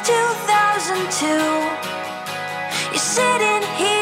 2002. You're sitting here.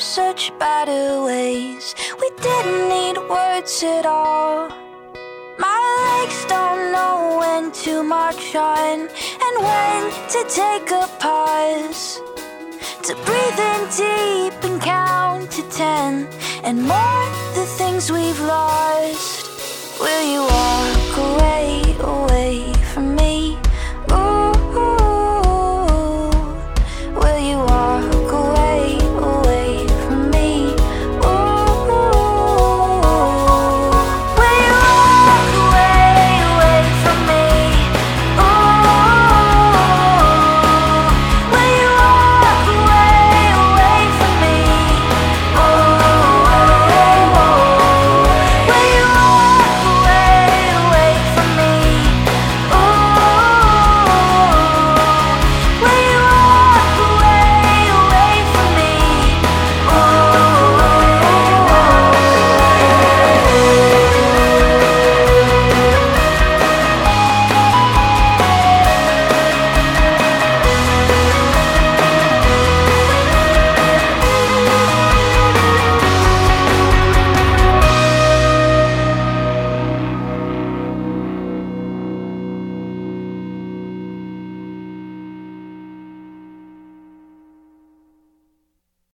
such better ways. We didn't need words at all. My legs don't know when to march on and when to take a pause. To breathe in deep and count to ten and mark the things we've lost. Will you walk?